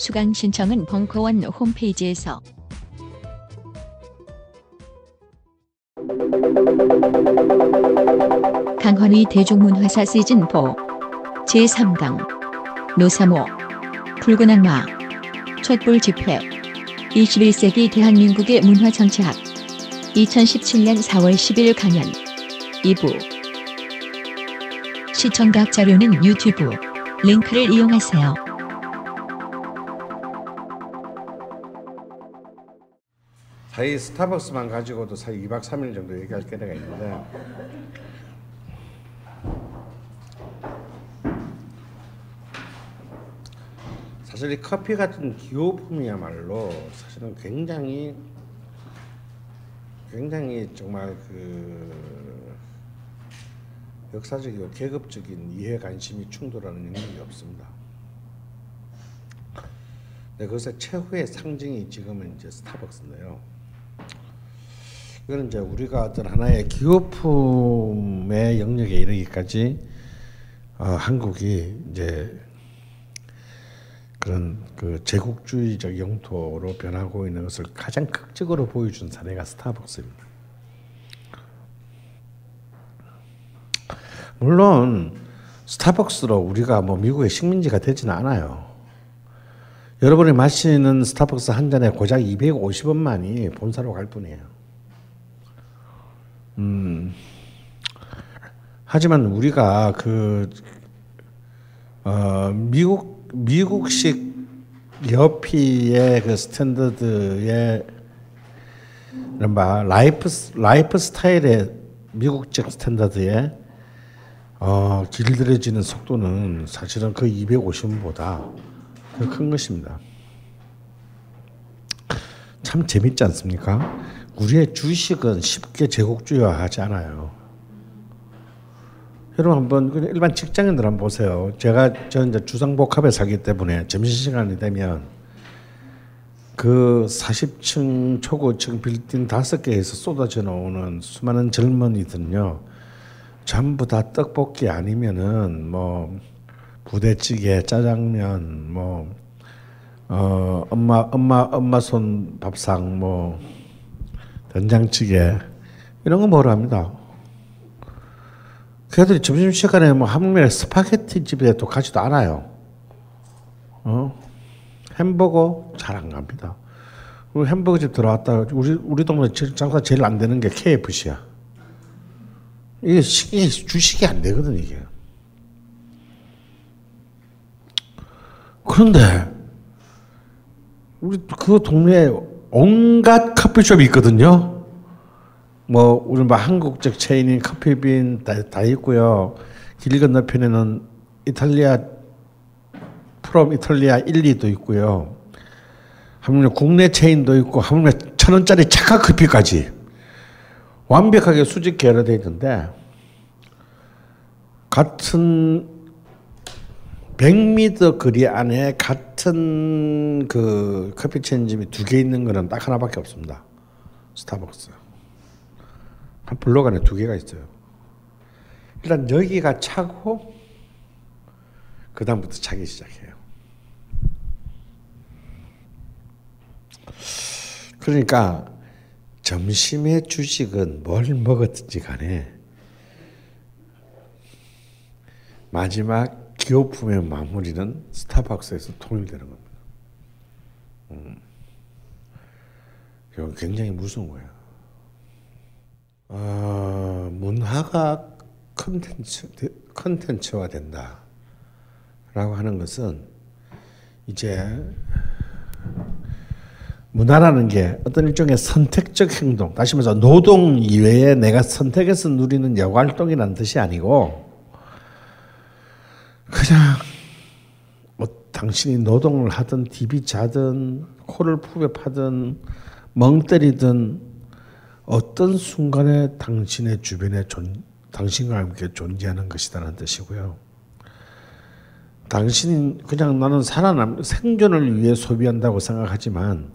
수강 신청은 벙커원 홈페이지에서 강헌의 대중문화사 시즌4 제3강 노사모 붉은 악마 촛불 집회 21세기 대한민국의 문화 정치학 2017년 4월 10일 강연 2부 시청각 자료는 유튜브 링크를 이용하세요. 사실 스타벅스만 가지고도 사실 2박 3일 정도 얘기할 때가 있는데 사실 이 커피 같은 기호품이야말로 사실은 굉장히 굉장히 정말 그 역사적이고 계급적인 이해 관심이 충돌하는 영역이 없습니다. 네, 그것의 최후의 상징이 지금은 이제 스타벅스인데요. 이거는 이제 우리가 어떤 하나의 기호품의 영역에 이르기까지 어, 한국이 이제 그런 그 제국주의적 영토로 변하고 있는 것을 가장 극적으로 보여준 사례가 스타벅스입니다. 물론 스타벅스로 우리가 뭐 미국의 식민지가 되지는 않아요. 여러분이 마시는 스타벅스 한 잔에 고작 250원만이 본사로 갈 뿐이에요. 음. 하지만 우리가 그 어, 미국 미국식 여피의 그 standard의 이른바 라이프 라이프 스타일의 미국적 standard에 어, 길들여지는 속도는 사실은 그 250보다 더 큰 것입니다. 참 재밌지 않습니까? 우리의 주식은 쉽게 제국주의화하지 않아요. 여러분 한번 일반 직장인들 한번 보세요. 제가 저 이제 주상복합에 살기 때문에 점심 시간이 되면 그 40층 초고층 빌딩 다섯 개에서 쏟아져 나오는 수많은 젊은이들은요. 전부 다 떡볶이 아니면은 뭐 부대찌개, 짜장면, 뭐 어, 엄마 엄마 엄마 손 밥상 뭐 된장찌개 이런 거 먹으러 합니다. 걔들이 점심 시간에 뭐 하물며 스파게티 집에도 가지도 않아요. 어? 햄버거 잘 안 갑니다. 우리 햄버거 집 들어왔다 우리 우리 동네 장사 제일 안 되는 게 KFC야. 이게 식이 주식이 안 되거든 이게. 그런데 우리 그 동네에 온갖 커피숍이 있거든요. 뭐 우리 뭐 한국적 체인인 커피빈 다, 다 있고요. 길 건너편에는 이탈리아 프롬 이탈리아 1, 2도 있고요. 하물며 국내 체인도 있고 하물며 천 원짜리 차가 커피까지 완벽하게 수직 계열되어 있는데 같은 100m 거리 안에 같은 그 커피 체인점이 두 개 있는 거는 딱 하나밖에 없습니다. 스타벅스. 한 블록 안에 두 개가 있어요. 일단 여기가 차고 그 다음부터 차기 시작해요. 그러니까 점심의 주식은 뭘 먹었든지 간에 마지막 기호품의 마무리는 스타벅스에서 통일되는 겁니다. 음. 이거 굉장히 무서운 거예요. 어, 문화가 컨텐츠 컨텐츠화 된다 라고 하는 것은 이제 문화라는 게 어떤 일종의 선택적 행동, 다시 말해서 노동 이외에 내가 선택해서 누리는 여활동이라는 뜻이 아니고 그냥 뭐 당신이 노동을 하든 디비 자든 코를 푸베 파든 멍 때리든 어떤 순간에 당신의 주변에 존, 당신과 함께 존재하는 것이다는 뜻이고요. 당신 그냥 나는 살아남 생존을 위해 소비한다고 생각하지만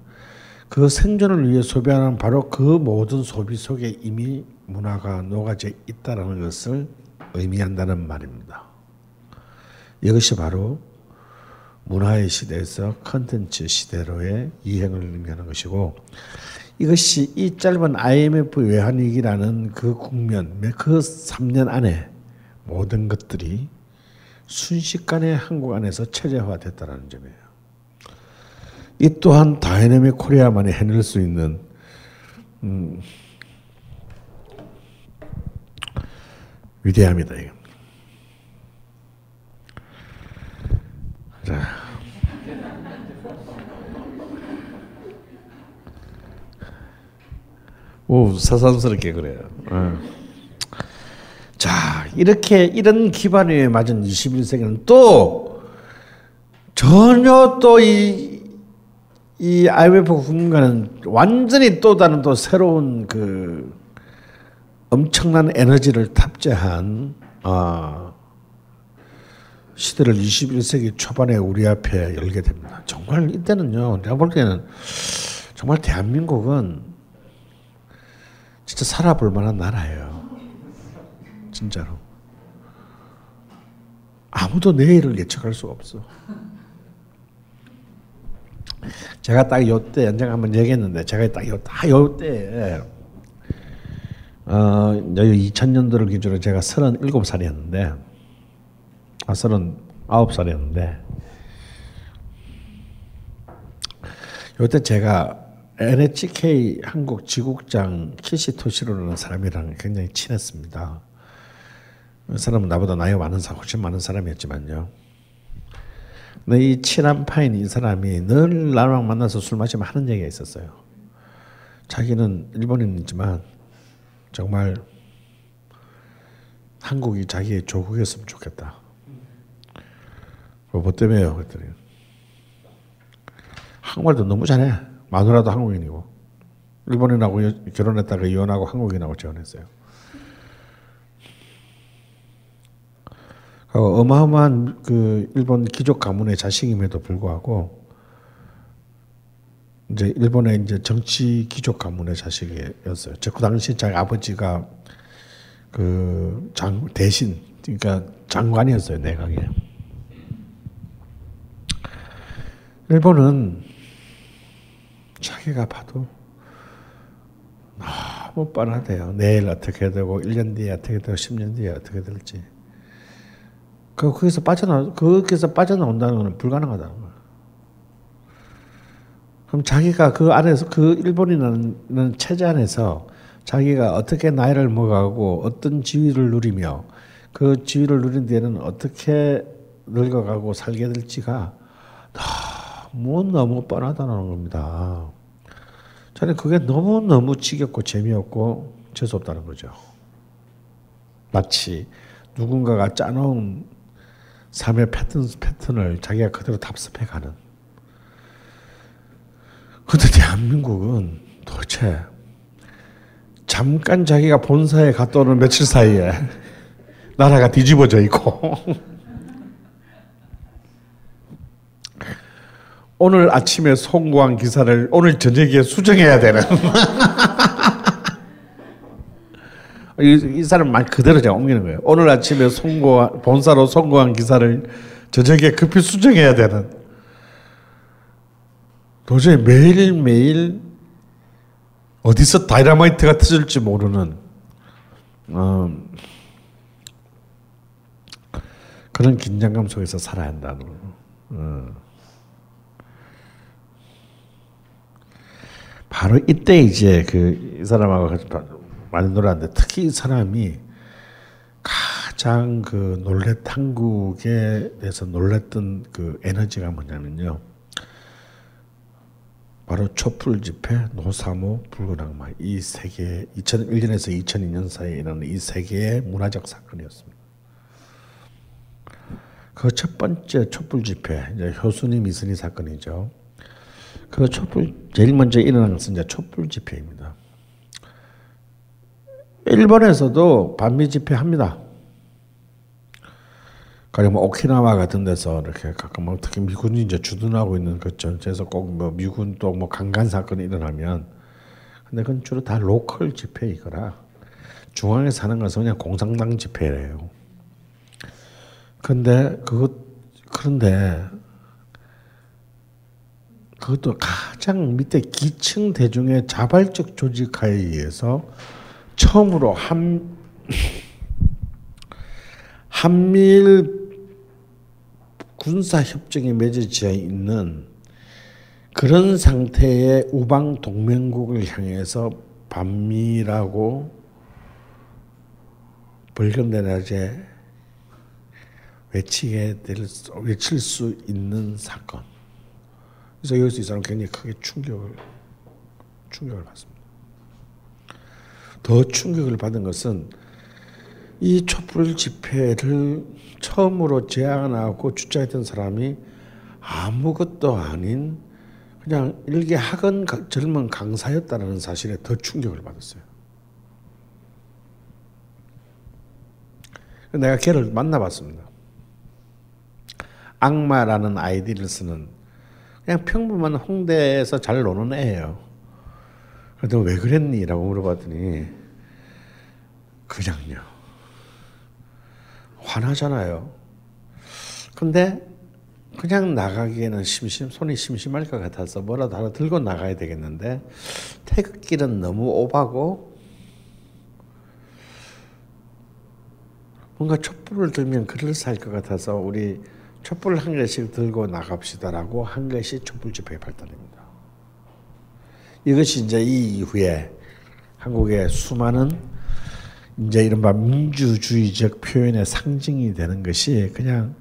그 생존을 위해 소비하는 바로 그 모든 소비 속에 이미 문화가 녹아져 있다는 것을 의미한다는 말입니다. 이것이 바로 문화의 시대에서 컨텐츠 시대로의 이행을 의미하는 것이고 이것이 이 짧은 IMF 외환위기라는 그 국면, 그 3년 안에 모든 것들이 순식간에 한국 안에서 체제화됐다는 점이에요. 이 또한 다이내믹 코리아만이 해낼 수 있는 음, 위대함이다. 이거. 자. 오, 사삼스럽게 그래요. 어. 자, 이렇게 이런 기반 위에 맞은 21세기는 또 전혀 또이 이 IMF 국가는 완전히 또 다른 또 새로운 그 엄청난 에너지를 탑재한 어, 시대를 21세기 초반에 우리 앞에 열게 됩니다. 정말 이때는요, 내가 볼 때는 정말 대한민국은 진짜 살아볼 만한 나라예요. 진짜로. 아무도 내일을 예측할 수 없어. 제가 딱 요때 연장 한번 얘기했는데 제가 요때 어 2000년도를 기준으로 제가 37살이었는데 아 39살이었는데 요때 제가 NHK 한국 지국장 키시토시로라는 사람이랑 굉장히 친했습니다. 그 사람은 나보다 나이가 많은 사람, 훨씬 많은 사람이었지만요. 근데 이 친한 파인 이 사람이 늘 나랑 만나서 술 마시면 하는 얘기가 있었어요. 자기는 일본인이지만 정말 한국이 자기의 조국이었으면 좋겠다. 뭐 때문에요? 그랬더니 한국말도 너무 잘해. 마누라도 한국인이고 일본인하고 결혼했다가 이혼하고 한국인하고 재혼했어요. 어마어마한 그 일본 귀족 가문의 자식임에도 불구하고 이제 일본의 이제 정치 귀족 가문의 자식이었어요. 그 당시 자기 아버지가 그 장 대신 그러니까 장관이었어요 내각에. 일본은 자기가 봐도 너무 뻔하대요. 내일 어떻게 되고 1년 뒤에 어떻게 되고 10년 뒤에 어떻게 될지. 그 거기서 빠져나 거기서 빠져나온다는 것은 불가능하다는 거야. 그럼 자기가 그 안에서 그 일본이라는 체제 안에서 자기가 어떻게 나이를 먹어가고 어떤 지위를 누리며 그 지위를 누린 뒤에는 어떻게 늙어가고 살게 될지가 너무 너무 뻔하다는 겁니다. 저는 그게 너무 너무 지겹고 재미없고 재수 없다는 거죠. 마치 누군가가 짜놓은 삶의 패턴, 패턴을 자기가 그대로 답습해 가는. 근데 대한민국은 도대체 잠깐 자기가 본사에 갔다 오는 며칠 사이에 나라가 뒤집어져 있고 오늘 아침에 송고한 기사를 오늘 저녁에 수정해야 되는 이, 이 사람 말 그대로 제가 옮기는 거예요. 오늘 아침에 송고 본사로 송고한 기사를 저녁에 급히 수정해야 되는. 도저히 매일 매일 어디서 다이너마이트가 터질지 모르는 어, 그런 긴장감 속에서 살아야 한다는 거. 바로 이때 이제 그 이 사람하고 많이 놀았는데 특히 이 사람이 가장 그 놀랬 한국에 대해서 놀랬던 그 에너지가 뭐냐면요. 바로 촛불 집회, 노사모, 붉은 악마 이 세 개, 2001년에서 2002년 사이에 일어난 이 세 개의 문화적 사건이었습니다. 그 첫 번째 촛불 집회, 이제 효순이 미순이 사건이죠. 그 촛불 제일 먼저 일어난 것은 이제 촛불 집회입니다. 일본에서도 반미 집회 합니다. 가령 뭐 오키나와 같은 데서 이렇게 가끔 뭐 특히 미군이 이제 주둔하고 있는 그 전체에서 꼭 뭐 미군 또 뭐 강간 사건이 일어나면 근데 그건 주로 다 로컬 집회이거라 중앙에 사는 것은 그냥 공산당 집회래요. 근데 그것 그런데 그것도 가장 밑에 기층 대중의 자발적 조직하에 의해서 처음으로 한 한미일 군사 협정이 맺어져 있는 그런 상태의 우방 동맹국을 향해서 반미라고 벌금내라제 외치게 될 수- 외칠 수 있는 사건. 그래서 여기서 이 사람 굉장히 크게 충격을 충격을 받습니다. 더 충격을 받은 것은 이 촛불 집회를 처음으로 제안하고 주최했던 사람이 아무것도 아닌 그냥 일개 학원 가- 젊은 강사였다는 사실에 더 충격을 받았어요. 내가 걔를 만나봤습니다. 악마라는 아이디를 쓰는 그냥 평범한 홍대에서 잘 노는 애예요. 그래도 왜 그랬니? 라고 물어봤더니 그냥요. 화나잖아요. 근데 그냥 나가기에는 심심 손이 심심할 것 같아서 뭐라도 하나 들고 나가야 되겠는데 태극기는 너무 오바고 뭔가 촛불을 들면 그럴싸할 것 같아서 우리 촛불 한 개씩 들고 나갑시다라고 한 것이 촛불 집회의 발단입니다. 이것이 이제 이 이후에 한국의 수많은 이제 이른바 민주주의적 표현의 상징이 되는 것이 그냥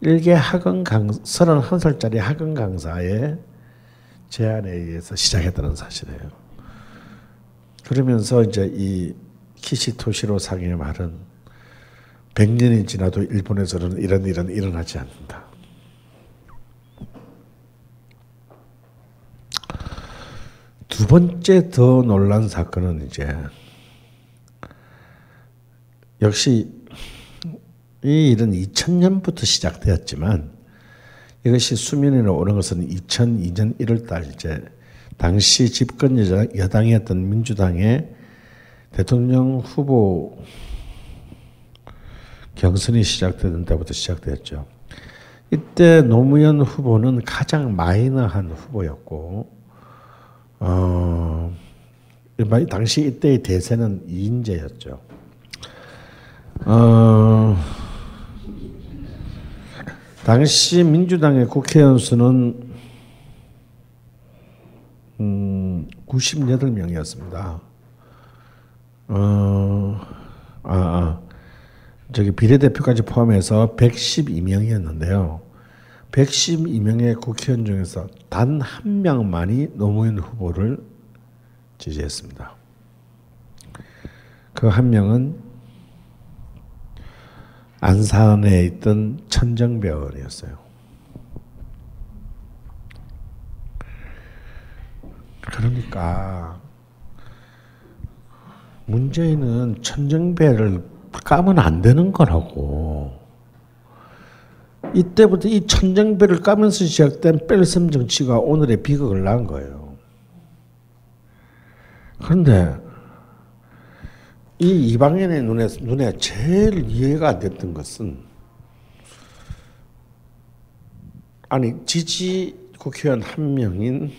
일개 학원 강 31살짜리 학원 강사의 제안에 의해서 시작했다는 사실이에요. 그러면서 이제 이 키시토시로 상의 말은 100년이 지나도 일본에서는 이런 일은 일어나지 않는다. 두 번째 더 놀란 사건은 이제 역시 이 일은 2000년부터 시작되었지만 이것이 수면에 오른 것은 2002년 1월달 이제 당시 집권 여당, 여당이었던 민주당의 대통령 후보 경선이 시작되던 때부터 시작되었죠. 이때 노무현 후보는 가장 마이너한 후보였고, 어, 당시 이때의 대세는 이인재였죠. 어, 당시 민주당의 국회의원 수는 음, 98명이었습니다. 어, 아, 아, 저기 비례대표까지 포함해서 112명이었는데요. 112명의 국회의원 중에서 단 한 명만이 노무현 후보를 지지했습니다. 그 한 명은 안산에 있던 천정배 의원이었어요. 그러니까 문재인은 천정배를 까면 안 되는 거라고. 이때부터 이 천정배를 까면서 시작된 뺄셈 정치가 오늘의 비극을 낳은 거예요. 그런데 이 이방인의 눈에 눈에 제일 이해가 안 됐던 것은 아니 지지 국회의원 한 명인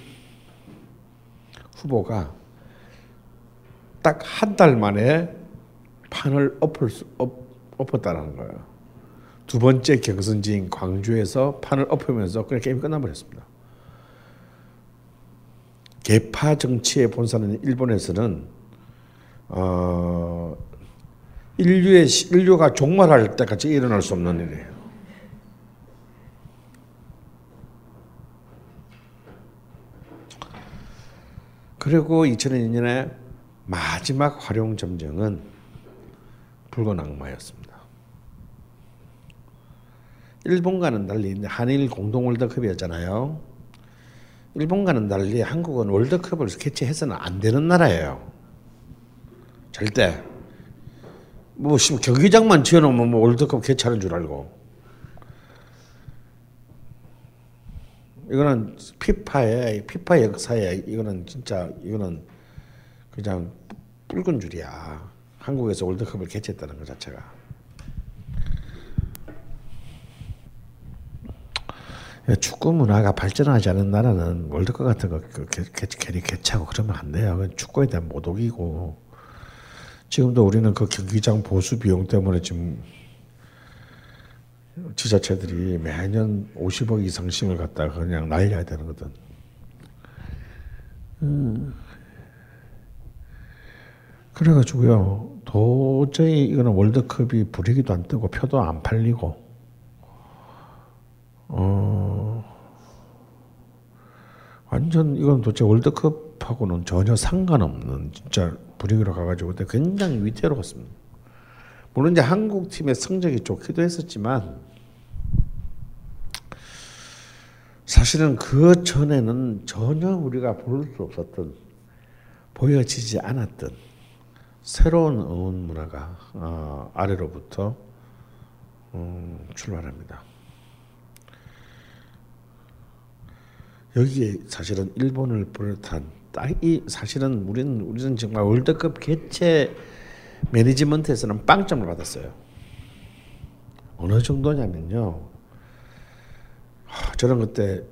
후보가 딱 한 달 만에 판을 엎을 수, 엎, 엎었다는 거예요. 두 번째 경선지인 광주에서 판을 엎으면서 그냥 게임이 끝나버렸습니다. 개파 정치의 본사는 일본에서는 어, 인류의 인류가 종말할 때까지 일어날 수 없는 일이에요. 그리고 2002년에 마지막 활용 점정은 붉은 악마였습니다. 일본과는 달리 한일 공동 월드컵이었잖아요. 일본과는 달리 한국은 월드컵을 개최해서는 안 되는 나라예요. 절대. 뭐 경기장만 지어놓으면 뭐 월드컵 개최하는 줄 알고. 이거는 피파의 피파 역사에 이거는 진짜 이거는 그냥 붉은 줄이야. 한국에서 월드컵을 개최했다는 것 자체가. 축구 문화가 발전하지 않은 나라는 월드컵 같은 거 괜히 개최하고 그러면 안 돼요. 축구에 대한 모독이고 지금도 우리는 그 경기장 보수 비용 때문에 지금 지자체들이 매년 50억 이상씩을 갖다가 그냥 날려야 되는 거든. 음. 그래가지고요 도저히 이거는 월드컵이 불이기도 안 뜨고 표도 안 팔리고 어 완전 이건 도대체 월드컵하고는 전혀 상관없는 진짜 분위기로 가가지고 그때 굉장히 위태로웠습니다. 물론 이제 한국 팀의 성적이 좋기도 했었지만 사실은 그 전에는 전혀 우리가 볼 수 없었던 보여지지 않았던 새로운 응원 문화가 어, 아래로부터 음, 출발합니다. 여기에 사실은 일본을 비롯한 이 사실은 우리는 우리는 정말 월드컵 개최 매니지먼트에서는 빵점을 받았어요. 어느 정도냐면요. 저는 그때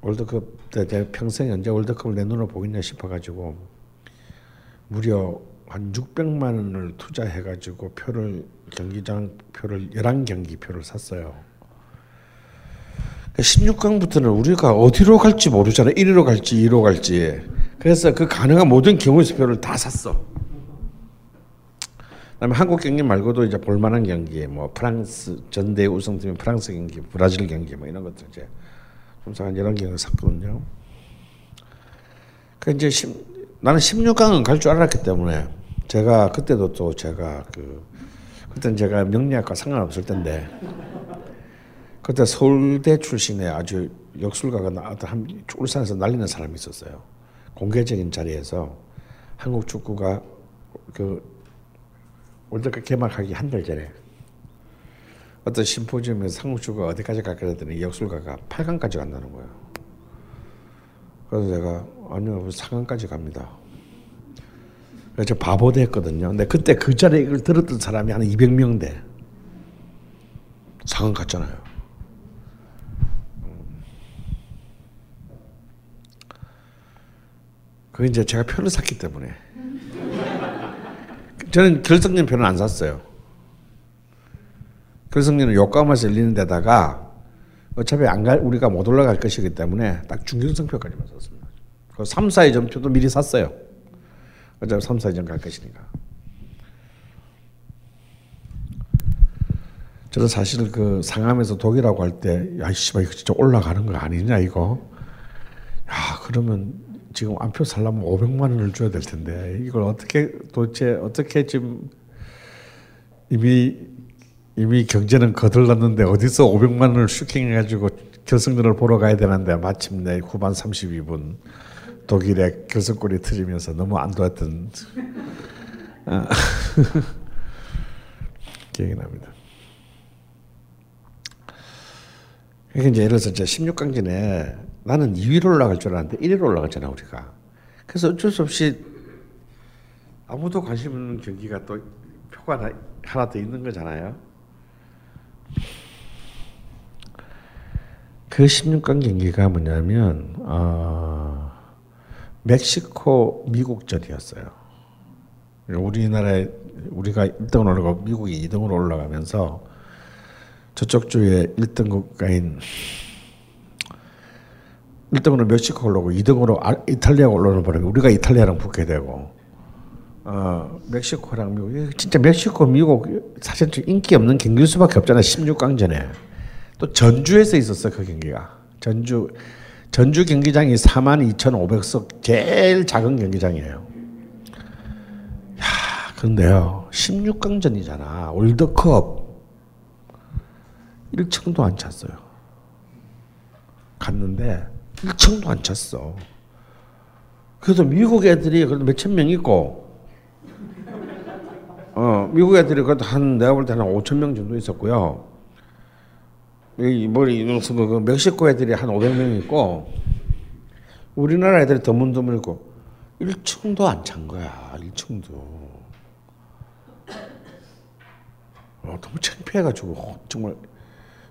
월드컵 때 평생 언제 월드컵을 내 눈으로 보겠냐 싶어가지고 무려 한 600만 원을 투자해 가지고 표를 경기장 표를 11경기 표를 샀어요. 16강부터는 그러니까 우리가 어디로 갈지 모르잖아요. 1위로 갈지 2위로 갈지. 그래서 그 가능한 모든 경우의 수표를 다 샀어. 그다음에 한국 경기 말고도 이제 볼만한 경기, 뭐 프랑스 전대 우승팀 프랑스 경기, 브라질 경기 뭐 이런 것들 이제 좀한 이런 경기 샀거든요. 그 이제 10, 나는 16강은 갈 줄 알았기 때문에 제가 그때도 또 제가 그 그때는 제가 명리학과 상관없을 텐데 그때 서울대 출신의 아주 역술가가 나한 울산에서 날리는 사람이 있었어요. 공개적인 자리에서 한국 축구가 그 월드컵 개막하기 한 달 전에 어떤 심포지엄에서 한국 축구가 어디까지 갈까 했더니 역술가가 8강까지 간다는 거예요. 그래서 제가 아니요 4강까지 갑니다. 그래서 바보 됐거든요. 근데 그때 그 자리에 이걸 들었던 사람이 한 200명 돼. 4강 갔잖아요. 그 이제 제가 표를 샀기 때문에 저는 결승전 표는 안 샀어요. 결승전은 요까마에서 열리는 데다가 어차피 안 갈, 우리가 못 올라갈 것이기 때문에 딱 중결승표까지만 샀습니다. 그 3, 4의 표도 미리 샀어요. 어차피 3, 4전 갈 것이니까. 저는 사실 그 상암에서 독일하고 할 때, 야, 씨발, 이거 진짜 올라가는 거 아니냐, 이거. 야, 그러면 지금 안표 살려면 500만 원을 줘야 될 텐데 이걸 어떻게 도대체 어떻게 지금 이미 이미 경제는 거들렀는데 어디서 500만 원을 슈킹해가지고 결승전을 보러 가야 되는데 마침내 후반 32분 독일의 결승골이 터지면서 너무 안 좋았던 아, 기억이 납니다. 그러니까 이제 예를 들어서 이제 16강전에 나는 2위로 올라갈 줄 알았는데 1위로 올라갔잖아 우리가. 그래서 어쩔 수 없이 아무도 관심 없는 경기가 또 표가 하나 더 있는 거잖아요. 그 16강 경기가 뭐냐면 어, 멕시코 미국전이었어요. 우리나라에 우리가 1등으로 올라가고 미국이 2등으로 올라가면서 저쪽 주에 1등 국가인 1등으로 멕시코 올라오고 2등으로 아, 이탈리아가 올라오는 바람에 우리가 이탈리아랑 붙게 되고 어, 멕시코랑 미국. 진짜 멕시코 미국 사실 좀 인기 없는 경기일 수밖에 없잖아요. 16강전에. 또 전주에서 있었어 그 경기가. 전주 전주 경기장이 4만 2,500석 제일 작은 경기장이에요. 야 그런데요 16강전이잖아 월드컵 1층도 안 찼어요. 갔는데 1층도 안 찼어. 그래도 미국 애들이 그래도 몇천 명 있고, 어 미국 애들이 그래도 한 내가 볼 때는 5천 명 정도 있었고요. 이 머리 무슨 그 멕시코 애들이 한 500명 있고, 우리나라 애들이 드문드문 있고, 1층도 안 찬 거야. 1층도. 어, 너무 창피해가지고 정말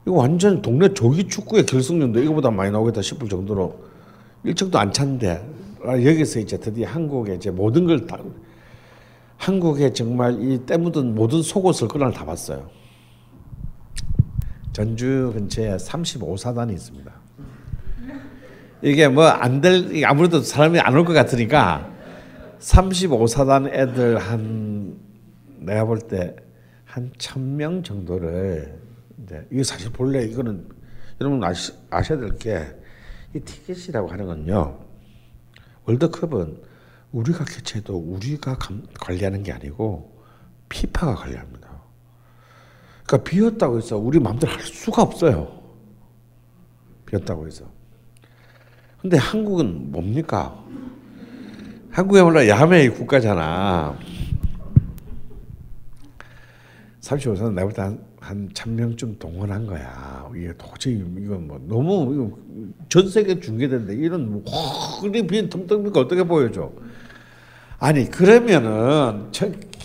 이거 완전 동네 조기 축구의 결승전도 이거보다 많이 나오겠다 싶을 정도로 일정도 안 찼는데 아, 여기서 이제 드디어 한국에 이제 모든 걸 다 한국에 정말 이 때묻은 모든 속옷을 그날 다 봤어요. 전주 근처에 35사단이 있습니다. 이게 뭐 안 될 아무래도 사람이 안 올 것 같으니까 35사단 애들 한 내가 볼 때 한 천 명 정도를 이제 이게 사실 본래 이거는 여러분 아시, 아셔야 될 게 이 티켓이라고 하는 건요. 월드컵은 우리가 개최해도 우리가 감, 관리하는 게 아니고 피파가 관리합니다. 그러니까 비었다고 해서 우리 마음대로 할 수가 없어요. 비었다고 해서. 근데 한국은 뭡니까? 한국이야말로 야매의 국가잖아. 35선 내가 볼때한 천명쯤 동원한 거야. 이게 도저히 이건 뭐 너무 전 세계 중계되는데 이런 뭐 허리 빈 텅텅비가 어떻게 보여줘? 아니 그러면은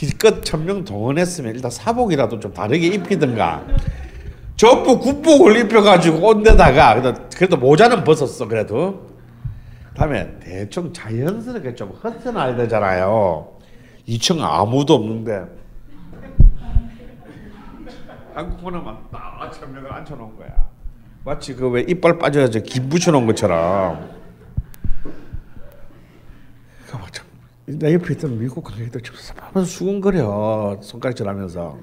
기껏 천명 동원했으면 일단 사복이라도 좀 다르게 입히든가. 전부 군복을 입혀가지고 온 데다가 그래도, 모자는 벗었어 그래도. 다음에 대충 자연스럽게 좀 흩어놔야 되잖아요. 2층 아무도 없는데. 한국 하나만 딱 천명을 앉혀놓은 거야. 마치 그 왜 이빨 빠져서 김 붙여놓은 것처럼. 나 옆에 있던 미국 관객들 하면서 수근거려 손가락질하면서.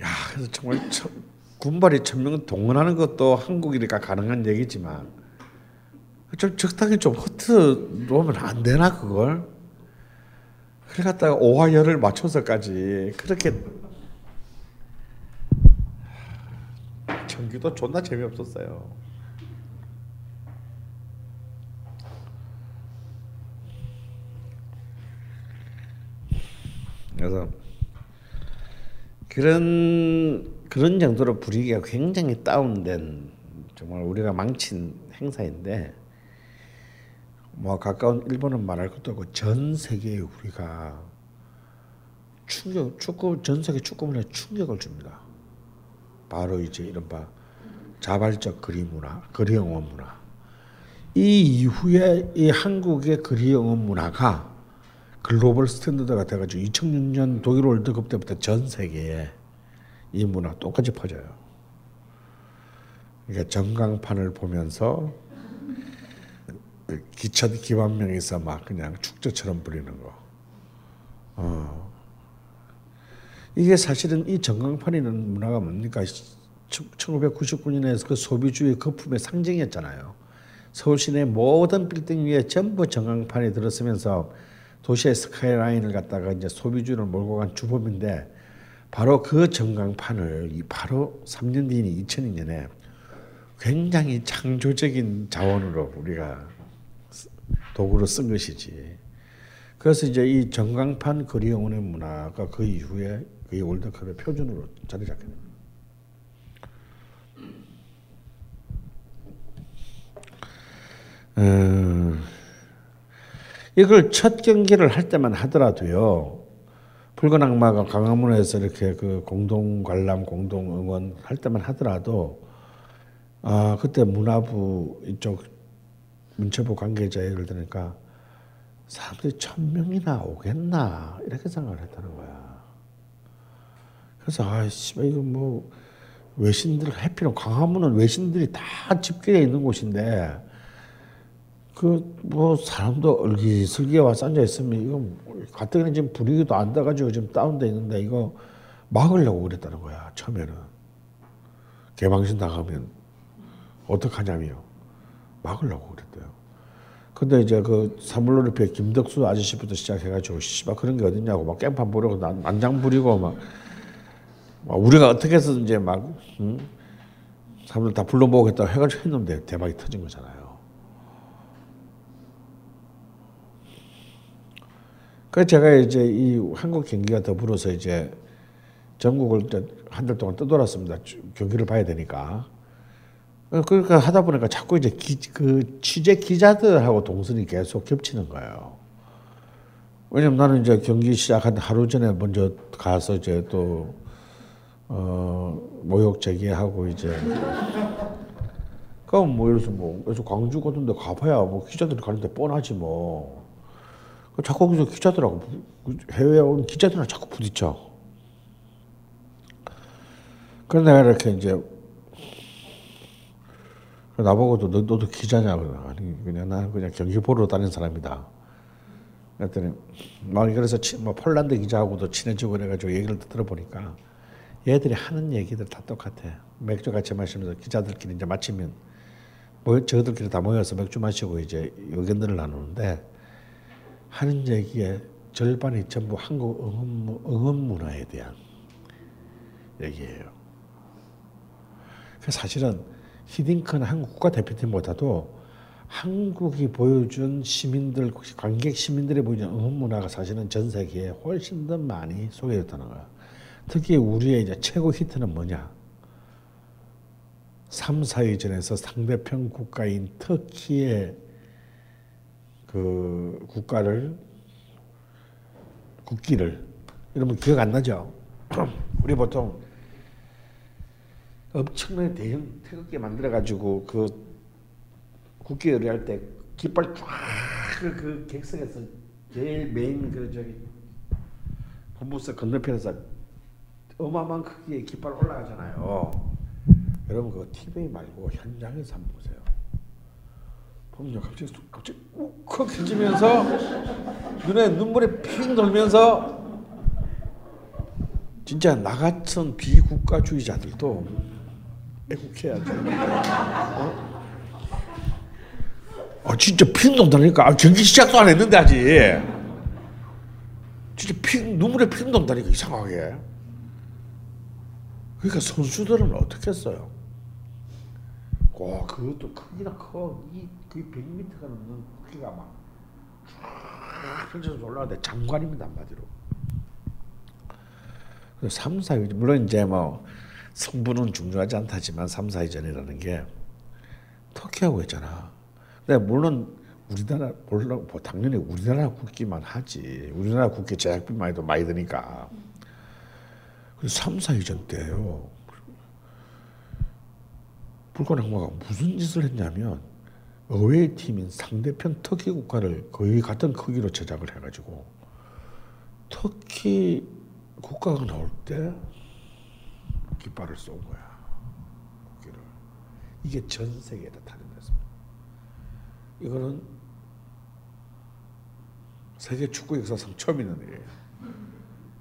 야, 그래서 정말 천, 군발이 천명 동원하는 것도 한국이니까 가능한 얘기지만 좀 적당히 좀 허트 놓으면 안 되나 그걸? 그래 갖다가 오와 열을 맞춰서까지 그렇게 전기도 존나 재미없었어요. 그래서 그런 그런 정도로 분위기가 굉장히 다운된 정말 우리가 망친 행사인데 뭐 가까운 일본은 말할 것도 없고 전 세계에 우리가 충격 축구 전 세계 축구문화에 충격을 줍니다. 바로 이제 이른바 자발적 그리 문화, 그리 영원 문화. 이 이후에 이 한국의 그리 영원 문화가 글로벌 스탠더드가 돼가지고 2006년 독일 월드컵 때부터 전 세계에 이 문화 똑같이 퍼져요. 그러니까 전광판을 보면서 기천 기반명에서 막 그냥 축제처럼 부리는 거. 어. 이게 사실은 이 전광판이라는 문화가 뭡니까? 1999년에 그 소비주의 거품의 상징이었잖아요. 서울 시내 모든 빌딩 위에 전부 전광판이 들었으면서 도시의 스카이라인을 갖다가 이제 소비주의를 몰고 간 주범인데 바로 그 전광판을 바로 3년 뒤인 2002년에 굉장히 창조적인 자원으로 우리가 도구로 쓴 것이지. 그래서 이제 이 전광판 거리영혼의 문화가 그 이후에 그 월드컵의 표준으로 자리 잡게 됩니다. 음, 이걸 첫 경기를 할 때만 하더라도요. 붉은 악마가 강화문에서 이렇게 그 공동 관람, 공동 응원 할 때만 하더라도 아 그때 문화부 이쪽 문체부 관계자 얘기를 들으니까 사람들이 천 명이나 오겠나 이렇게 생각을 했다는 거야. 그래서 아씨 이거 뭐 외신들 해피는 광화문은 외신들이 다 집결해 있는 곳인데 그 뭐 사람도 얼기설기에 와서 앉아 있으면 이거 가뜩이나 지금 분위기도 안 돼가지고 지금 다운돼 있는데 이거 막으려고 그랬다는 거야 처음에는 개방신 당하면 어떡하냐며 막으려고 그랬대요. 근데 이제 그 사물놀이패 김덕수 아저씨부터 시작해가지고 씨발 그런 게 어딨냐고 막 깽판 부리고 난- 난장 부리고 막, 막 우리가 어떻게 해서든지 막 응? 사람들 다 불러 모으겠다고 해가지고 했는데 대박이 터진 거잖아요. 그래서 제가 이제 이 한국 경기가 더불어서 이제 전국을 한 달 동안 떠돌았습니다. 경기를 봐야 되니까. 그러니까 하다 보니까 자꾸 이제 기, 그 취재 기자들하고 동선이 계속 겹치는 거예요. 왜냐면 나는 이제 경기 시작한 하루 전에 먼저 가서 이제 또, 어, 모욕 제기하고 이제. 그럼 뭐 예를 들어서 뭐, 그래서 광주 같은 데 가봐야 뭐 기자들이 가는데 뻔하지 뭐. 자꾸 거기서 기자들하고, 부- 해외에 온 기자들이랑 자꾸 부딪혀. 내가 이렇게 이제 나보고도 너, 너도 기자냐? 그러나 아니 그냥 나 그냥 경기 보러 다니는 사람이다. 그랬더니 막 그래서 치, 뭐 폴란드 기자하고도 친해지고 그래가지고 얘기를 들어보니까 얘들이 하는 얘기들 다 똑같아. 맥주 같이 마시면서 기자들끼리 이제 마치면 뭐 저들끼리 다 모여서 맥주 마시고 이제 의견들을 나누는데 하는 얘기의 절반이 전부 한국 응원, 문화에 대한 얘기예요. 그 사실은 히딩크는 한국 국가대표팀보다도 한국이 보여준 시민들 관객 시민들이 보여준 응원 문화가 사실은 전 세계에 훨씬 더 많이 소개됐다는 거야. 특히 우리의 이제 최고 히트는 뭐냐? 3, 4위전에서 상대편 국가인 터키의 그 국가를 국기를 여러분 기억 안 나죠? 우리 보통 엄청나게 대형 태극기 만들어 가지고 그 국기 의뢰할 때 깃발 쫙그 그 객석에서 제일 메인 그 저기 본부석 건너편에서 어마어마한 크기의 깃발 올라가잖아요. 여러분 그거 TV 말고 현장에서 한번 보세요. 보면 갑자기 쑥- 갑자기 욱컥 해지면서 눈에 눈물이 핑 돌면서 진짜 나 같은 비국가주의자들도 애국해야죠. 어? 아 진짜 핑 돈다니까. 아, 경기 시작도 안 했는데 아직. 진짜 핑 눈물에 핑 돈다니까 이상하게. 그러니까 선수들은 어떻게 했어요? 와 그것도 크기나 커. 이 거의 100m가 넘는 크기가 막쫙 펼쳐서 올라가는데 장관입니다 한마디로. 3, 4위 물론 이제 뭐 성분은 중요하지 않다지만 3, 4위 전이라는 게 터키하고 했잖아. 근데 물론 우리나라 물론 뭐 당연히 우리나라 국기만 하지. 우리나라 국기 제작비만 해도 많이 드니까. 그래서 3, 4위 전 때요. 불꽃 항마가 무슨 짓을 했냐면 어웨이 팀인 상대편 터키 국가를 거의 같은 크기로 제작을 해가지고 터키 국가가 나올 때 깃발을 쏜 거야. 국기를. 이게 전 세계에 다 탄생됐습니다. 이거는 세계 축구 역사상 처음 있는 일이에요.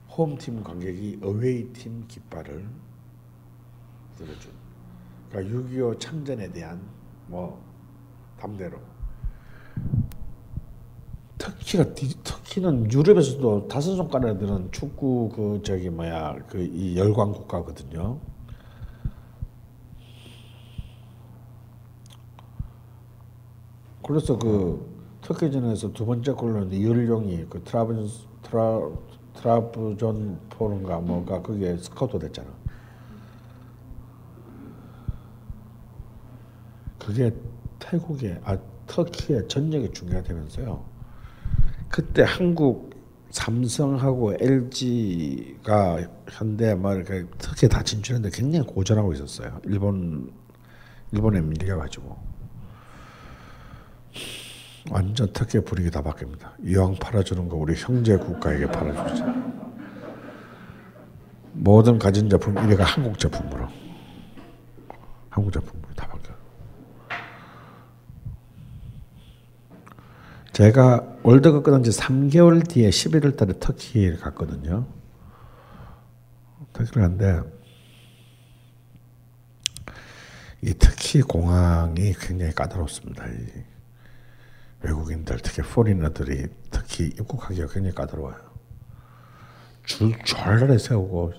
홈팀 관객이 어웨이 팀 깃발을 들어준. 그러니까 6.25 참전에 대한 뭐 담대로. 터키가 디- 터키는 유럽에서도 다섯 손가락에 드는 축구 그 저기 뭐야 그 이 열광 국가거든요. 그래서 그 터키전에서 두 번째 골로는 이을용이 그 트라브 트라 트라브존스포른가 뭐가 그게 스카우트 됐잖아. 그게 태국의 아 터키의 전역에 중요하다면서요. 그때 한국 삼성하고 LG가 현대 뭐 이렇게 터키에 다 진출했는데 굉장히 고전하고 있었어요. 일본 일본에 밀려가지고 완전 터키의 분위기 다 바뀝니다. 이왕 팔아주는 거 우리 형제 국가에게 팔아주자. 모든 가전 제품 1위가 한국 제품으로. 한국 제품으로 다 바뀌어. 제가 월드컵 끝난 지 3개월 뒤에 11월 달에 터키를 갔거든요. 터키를 갔는데 이 터키 공항이 굉장히 까다롭습니다. 이 외국인들 특히 포리너들이 특히 입국하기가 굉장히 까다로워요. 줄 졸라리 세우고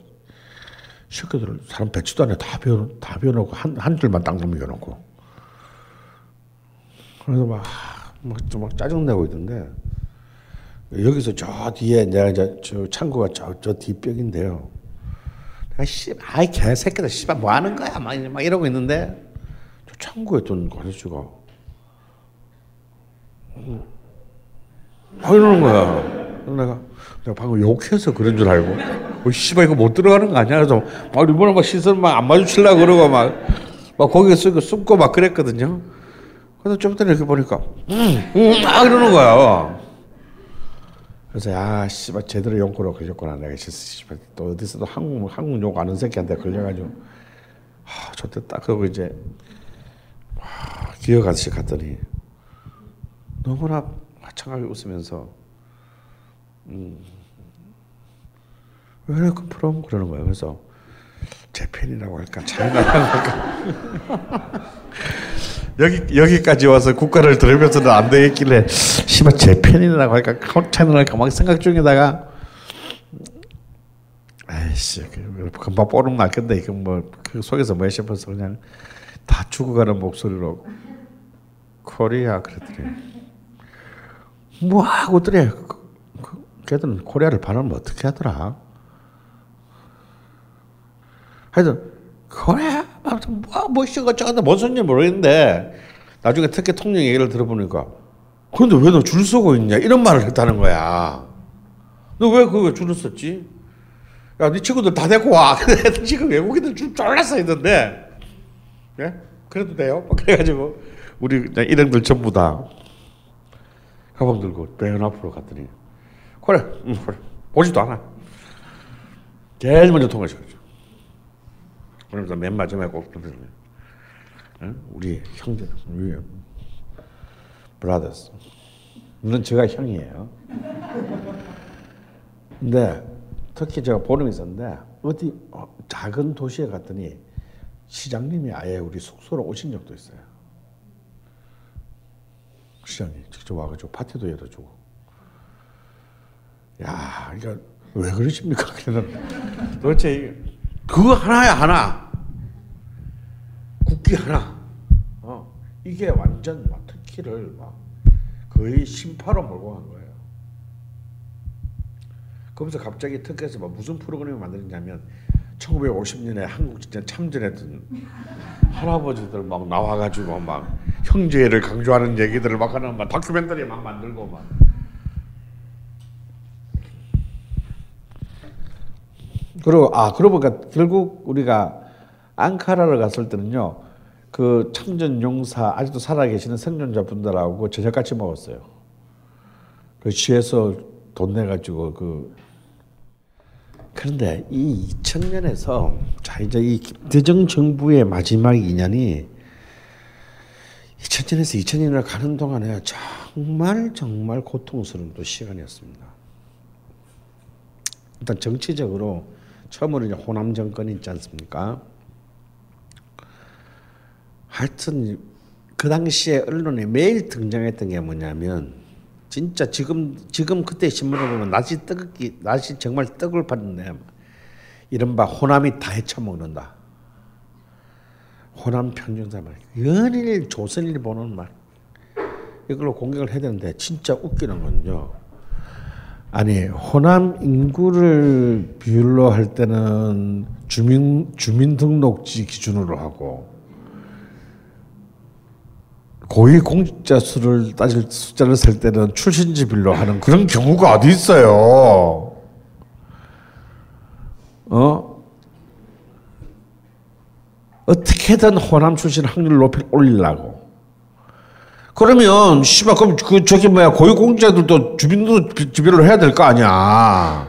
식구들 사람 배치도 안에 다 비워 다 비워놓고 한 한 줄만 땅 넘겨놓고 그래서 막 막, 좀막 짜증내고 있던데 여기서 저 뒤에 내가 이제 저 창고가 저, 저 뒷벽인데요. 내가 씨, 아이 개새끼들 씨발 뭐 하는 거야 막, 막 이러고 있는데 저 창고에 둔 아저씨가 막 이러는 거야. 내가 내가 방금 욕해서 그런 줄 알고, 어, 씨발 이거 못 들어가는 거 아니야? 그래서 막 이번에 막 시선 막 안 마주치려고 그러고 막, 막 거기에 쓰고 숨고 막 그랬거든요. 그래서 좀 전에 이렇게 보니까, 음, 음, 막 이러는 거야. 그래서 야, 씨발 제대로 용구로 걸렸구나. 내가 씨발 또 어디서도 한국 한국 욕 아는 새끼한테 걸려가지고, 아, 딱 그러고 이제 와, 기억 아저씨 갔더니 너무나 마찬가지 웃으면서 음, 왜 이렇게 프롬 그러는 거예요. 그래서 제 팬이라고 할까 장난하고 할까 여기 여기까지 와서 국가를 들으면서는 안 되겠길래 씨발 제 팬이라고 할까? 카운트를 할까 막 생각 중에다가. 아이씨 그 금방 뽀록 날 건데 이거 뭐그 속에서 뭐 싶어서 그냥 다 죽어가는 목소리로 코리아 그랬더니 뭐 하고 더래? 그, 그, 걔들은 코리아를 발음을 어떻게 하더라? 하여튼 코리아 뭐 뭐시고 저거 뭔 소리인지 모르겠는데 나중에 특히 통령 얘기를 들어보니까 그런데 왜 너 줄 서고 있냐 이런 말을 했다는 거야 너 왜 그거 줄을 섰지 야, 네 친구들 다 데리고 와. 지금 외국인들 줄서 있는데, 예? 그래도 돼요? 그래가지고, 우리 일행들 전부 다 가방 들고 병원 앞으로 갔더니, 그래, 응, 그래. 보지도 않아. 제일 먼저 통화시켰죠. 그러면서 맨 마지막에 꼭, 응? 우리 형제, 우리 브라더스. 물론 제가 형이에요. 근데 특히 제가 게 있었는데 어디 어, 작은 도시에 갔더니 시장님이 아예 우리 숙소로 오신 적도 있어요. 시장님 직접 와가지고 파티도 열어주고. 야, 이거 왜 그러십니까? 도대체 그거 하나야 하나. 국기 하나. 어, 이게 완전 막 터키를 막 거의 심파로 몰고 간 거예요. 그러면서 갑자기 터키에서 막 무슨 프로그램을 만들었냐면 1950년에 한국 진짜 참전했던 할아버지들 막 나와가지고 막 형제를 강조하는 얘기들을 막 하는 막 다큐멘터리 막 만들고 막 그리고 아 그러고 보니까 결국 우리가 앙카라를 갔을 때는요 그 참전 용사 아직도 살아계시는 생존자분들하고 저녁 같이 먹었어요. 그 시에서 돈 내가지고 그 그런데 이 2000년에서 자 이제 이 김대중 정부의 마지막 2년이 2000년에서 2000년을 가는 동안에 정말 정말 고통스러운 또 시간이었습니다. 일단 정치적으로 처음으로 이제 호남 정권이 있지 않습니까? 하여튼 그 당시에 언론에 매일 등장했던 게 뭐냐면 진짜 지금 지금 그때 신문을 보면 낮이 떡기 낮이 정말 떡을 받는데 이른바 호남이 다 헤쳐먹는다. 호남 평정사 말 연일 조선일 보는 말 이걸로 공격을 해야 되는데 진짜 웃기는 건요. 아니 호남 인구를 비율로 할 때는 주민 주민등록지 기준으로 하고 고위 공직자 수를 따질 숫자를 셀 때는 출신지 빌로 하는 그런 경우가 어디 있어요? 어? 어떻게든 호남 출신 확률을 높이 올리려고. 그러면 씨발 그럼 그 저기 뭐야 고위 공직자들도 주민도 지별을 해야 될 거 아니야.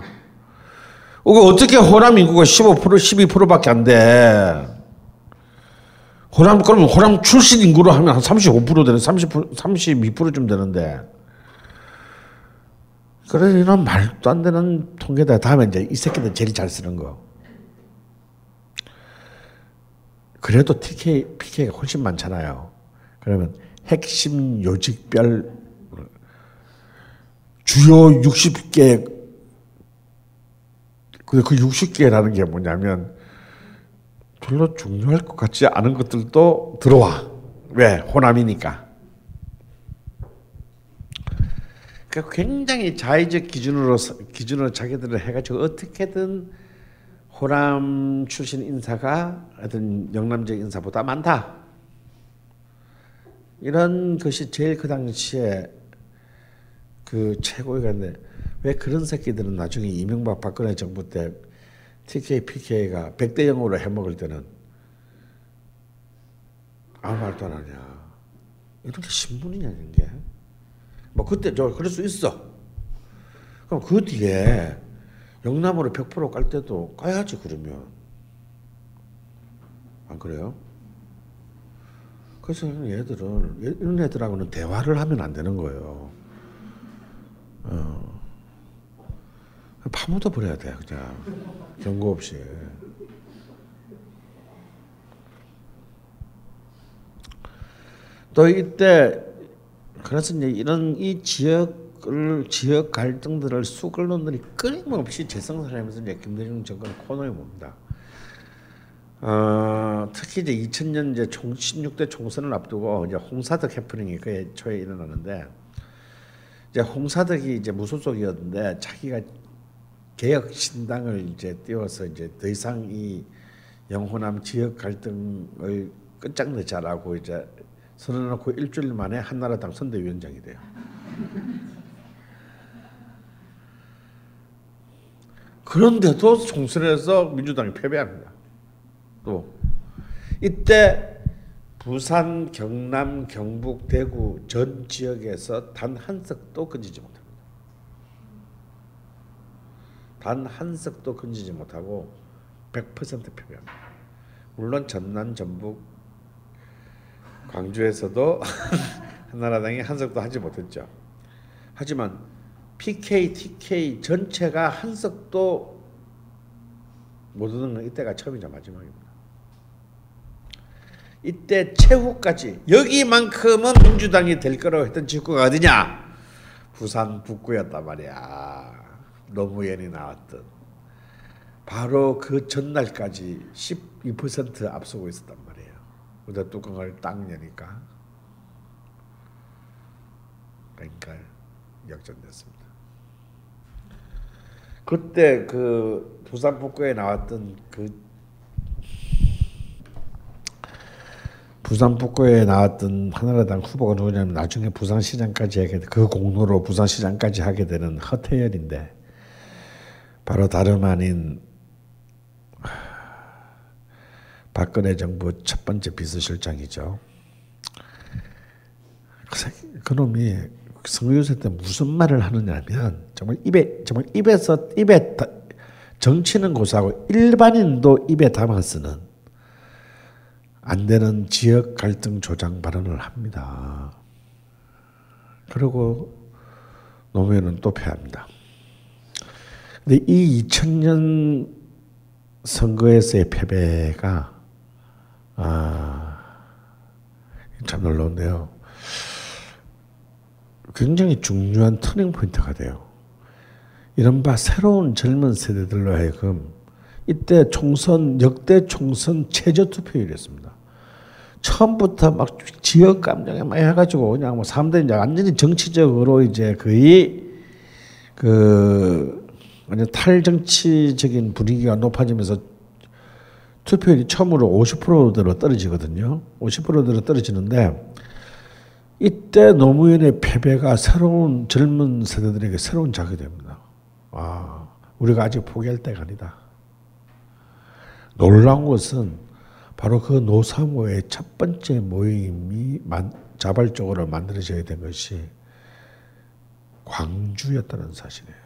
그 어떻게 호남 인구가 15% 12%밖에 안 돼. 호남 그러면 호남 출신 인구로 하면 한 35% 되는 30 32%좀 되는데 그래 이런 말도 안 되는 통계다. 다음에 이제 이 새끼들 제일 잘 쓰는 거. 그래도 TK, PK가 훨씬 많잖아요. 그러면 핵심 요직별 주요 60개 근데 그 60개라는 게 뭐냐면 별로 중요할 것 같지 않은 것들도 들어와. 왜? 호남이니까. 그 굉장히 자의적 기준으로 기준으로 자기들을 해가지고 어떻게든 호남 출신 인사가 하여튼 영남적 인사보다 많다. 이런 것이 제일 그 당시에 그 최고였는데 왜 그런 새끼들은 나중에 이명박 박근혜 정부 때 TK, PK가 100대 0으로 해먹을 때는 아무 말도 안 하냐. 이런 게 신문이냐, 이런 게. 뭐 그때 저 그럴 수 있어. 그럼 그 뒤에 영남으로 100%깔 때도 까야지 그러면. 안 그래요? 그래서 얘들은 이런 애들하고는 대화를 하면 안 되는 거예요. 어. 파묻어 버려야 돼 그냥 경고 없이. 또 이때 그래서 이제 이런 이 지역을 지역 갈등들을 수글론들이 끊임없이 재생산하면서 이제 김대중 정권 코너에 봅니다. 어, 특히 이제 2000년 이제 총 16대 총선을 앞두고 이제 홍사덕 해프닝이 그 초에 일어나는데 이제 홍사덕이 이제 무소속이었는데 자기가 개혁 신당을 이제 띄워서 이제 더 이상 이 영호남 지역 갈등을 끝장내자라고 이제 선언해놓고 일주일 만에 한나라당 선대위원장이 돼요. 그런데도 총선에서 민주당이 패배합니다. 또 이때 부산, 경남, 경북, 대구 전 지역에서 단 한 석도 건지지 못합니다. 단 한 석도 건지지 못하고 100% 패배합니다. 물론 전남, 전북, 광주에서도 한나라당이 한 석도 하지 못했죠. 하지만 PK, TK 전체가 한 석도 못 얻은 건 이때가 처음이자 마지막입니다. 이때 최후까지 여기만큼은 민주당이 될 거라고 했던 지구가 어디냐? 부산 북구였단 말이야. 노무현이 나왔던 바로 그 전날까지 12% 앞서고 있었단 말이에요. 그다 뚜껑을 딱 여니까 그러니까 역전됐습니다. 그때 그 부산 북구에 나왔던 그 부산 북구에 나왔던 하나라당 후보가 누구냐면 나중에 부산시장까지 하게 그 공로로 부산시장까지 하게 되는 허태열인데 바로 다름 아닌 박근혜 정부 첫 번째 비서실장이죠. 그 놈이 선거유세 때 무슨 말을 하느냐면 정말 입에 정말 입에서 입에 정치는 고사하고 일반인도 입에 담아 쓰는 안 되는 지역 갈등 조장 발언을 합니다. 그리고 노무현은 또 패합니다. 근데 이 2000년 선거에서의 패배가 아, 참 놀라운데요. 굉장히 중요한 터닝 포인트가 돼요. 이른바 새로운 젊은 세대들로 하여금 이때 총선 역대 총선 최저 투표율이었습니다. 처음부터 막 지역 감정에 막 해가지고 그냥 뭐 사람들이 이제 완전히 정치적으로 이제 거의 그 완전 탈정치적인 분위기가 높아지면서 투표율이 처음으로 50%대로 떨어지거든요. 50%대로 떨어지는데 이때 노무현의 패배가 새로운 젊은 세대들에게 새로운 자극이 됩니다. 아, 우리가 아직 포기할 때가 아니다. 놀라운 것은 바로 그 노사모의 첫 번째 모임이 자발적으로 만들어져야 된 것이 광주였다는 사실이에요.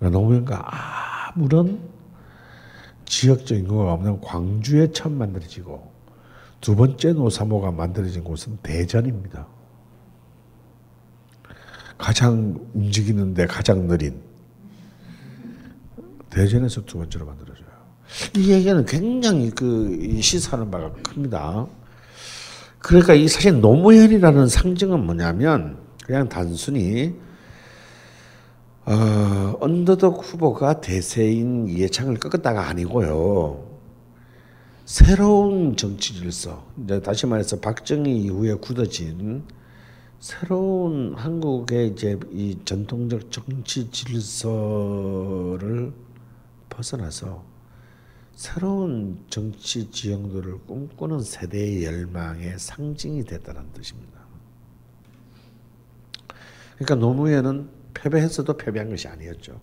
그러니까 노무현과 아무런 지역적 인구가 없는 광주에 처음 만들어지고 두 번째 노사모가 만들어진 곳은 대전입니다. 가장 움직이는데 가장 느린 대전에서 두 번째로 만들어져요. 이 얘기는 굉장히 그 시사하는 바가 큽니다. 그러니까 이 사실 노무현이라는 상징은 뭐냐면 그냥 단순히 어, 언더독 후보가 대세인 이해창을 꺾었다가 아니고요. 새로운 정치 질서, 이제 다시 말해서 박정희 이후에 굳어진 새로운 한국의 이제 이 전통적 정치 질서를 벗어나서 새로운 정치 지형들을 꿈꾸는 세대의 열망의 상징이 됐다는 뜻입니다. 그러니까 노무현은 패배했어도 패배한 것이 아니었죠.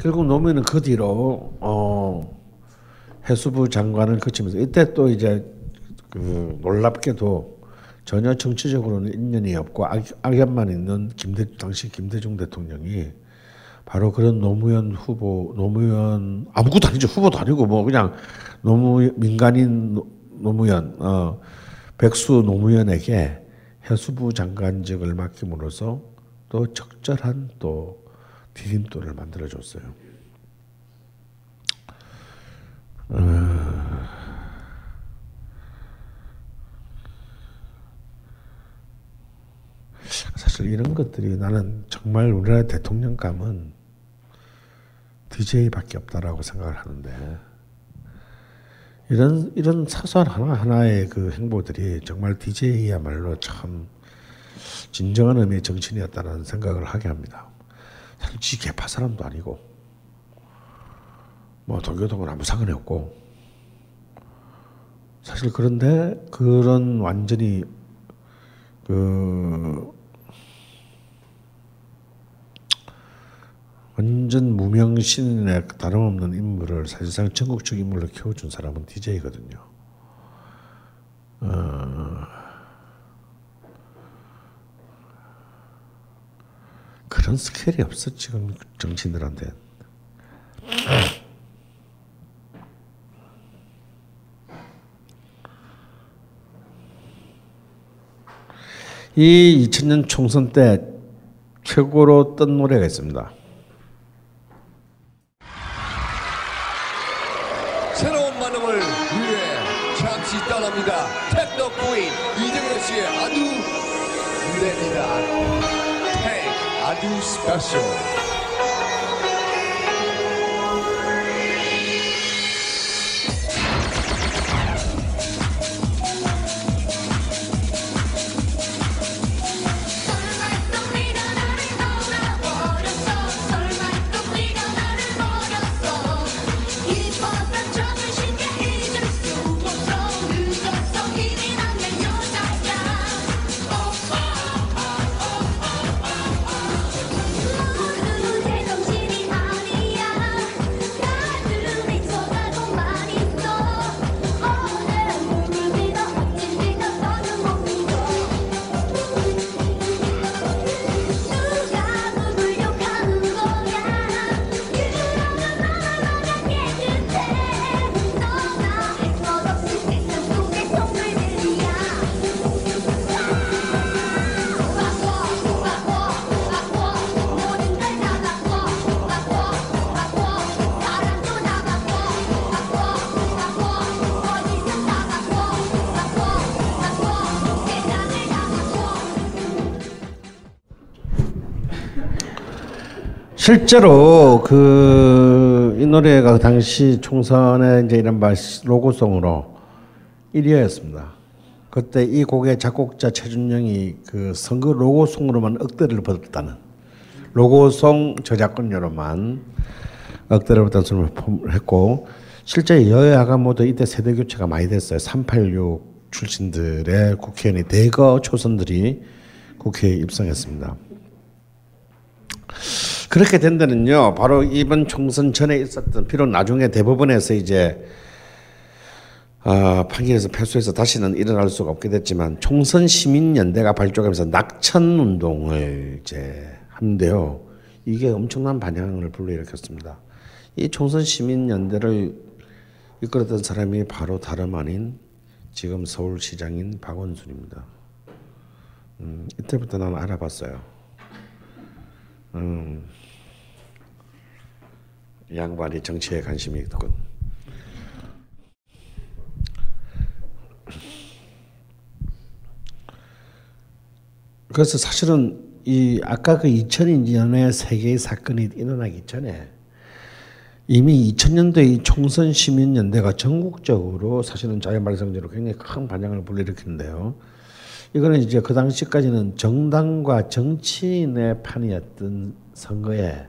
결국 노무현은 그 뒤로 어, 해수부 장관을 거치면서 이때 또 이제 그 놀랍게도 전혀 정치적으로는 인연이 없고 악, 악연만 있는 김대 당시 김대중 대통령이 바로 그런 노무현 후보 노무현 아무것도 아니죠 후보도 아니고 뭐 그냥 노무 민간인 노, 노무현 어, 백수 노무현에게 해수부 장관직을 맡김으로써 또 적절한 또 디딤돌을 만들어 줬어요. 어... 사실 이런 것들이 나는 정말 우리나라 대통령감은 DJ밖에 없다라고 생각을 하는데 이런 이런 사소한 하나 하나의 그 행보들이 정말 DJ야말로 참 진정한 의미의 정치인이었다는 생각을 하게 합니다. 사실 지 개파 사람도 아니고 뭐 도교동은 아무 상관이 없고 사실 그런데 그런 완전히 그 완전 무명신의 다름없는 인물을 사실상 전국적 인물로 키워준 사람은 DJ거든요. 어, 그런 스케일이 없어 지금 정치인들한테. 이 2000년 총선 때 최고로 뜬 노래가 있습니다. 테크노 부인 이정현 씨의 아두 무대입니다. Take 아두 스페셜. 실제로 그 이 노래가 당시 총선에 이제 이런 말 로고송으로 1위였습니다. 그때 이 곡의 작곡자 최준영이 그 선거 로고송으로만 억대를 받았다는 로고송 저작권료로만 억대를 받았다는 소리를 했고 실제 여야가 모두 이때 세대 교체가 많이 됐어요. 386 출신들의 국회의원이 대거 초선들이 국회에 입성했습니다. 그렇게 된 데는요, 바로 이번 총선 전에 있었던, 비록 나중에 대법원에서 이제, 어, 판결에서 패소해서 다시는 일어날 수가 없게 됐지만, 총선 시민연대가 발족하면서 낙천 운동을 이제 한데요. 이게 엄청난 반향을 불러일으켰습니다. 이 총선 시민연대를 이끌었던 사람이 바로 다름 아닌 지금 서울시장인 박원순입니다. 음, 이때부터 나는 알아봤어요. 음, 양반이 정치에 관심이 있군. 그래서 사실은 이 아까 그 2002년에 세계의 사건이 일어나기 전에 이미 2000년대 이 총선 시민연대가 전국적으로 사실은 자유발성제로 굉장히 큰 반향을 불러일으켰는데요. 이거는 이제 그 당시까지는 정당과 정치인의 판이었던 선거에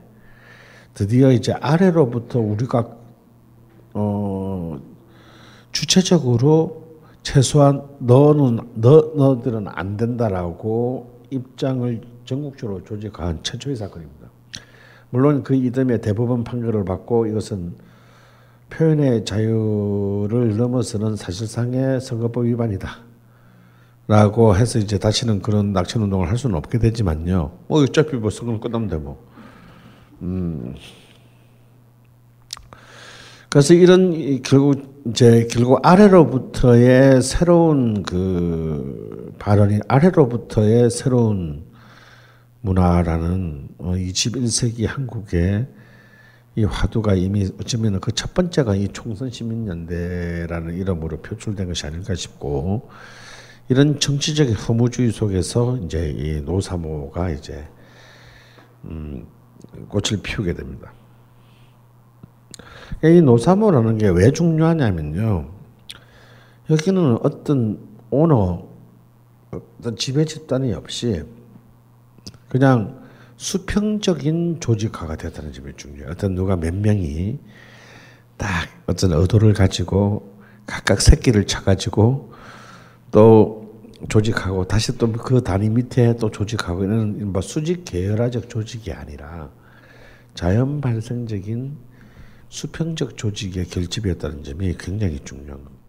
드디어 이제 아래로부터 우리가 어 주체적으로 최소한 너는 너 너들은 안 된다라고 입장을 전국적으로 조직한 최초의 사건입니다. 물론 그 이듬해 대법원 판결을 받고 이것은 표현의 자유를 넘어서는 사실상의 선거법 위반이다. 라고 해서 이제 다시는 그런 낙천 운동을 할 수는 없게 되지만요. 뭐 어차피 뭐 선거 끝나면 되고. 음. 그래서 이런 결국 이제 결국 아래로부터의 새로운 그 발언이 아래로부터의 새로운 문화라는 21세기 어, 한국의 이 화두가 이미 어쩌면 그 첫 번째가 이 총선 시민연대라는 이름으로 표출된 것이 아닐까 싶고 이런 정치적인 허무주의 속에서 이제 이 노사모가 이제 음, 꽃을 피우게 됩니다. 이 노사모라는 게 왜 중요하냐면요. 여기는 어떤 오너, 어떤 지배 집단이 없이 그냥 수평적인 조직화가 됐다는 점이 중요해요. 어떤 누가 몇 명이 딱 어떤 의도를 가지고 각각 새끼를 쳐가지고 또 조직하고 다시 또 그 단위 밑에 또 조직하고 이런 뭐 수직 계열화적 조직이 아니라 자연 발생적인 수평적 조직의 결집이었다는 점이 굉장히 중요한 겁니다.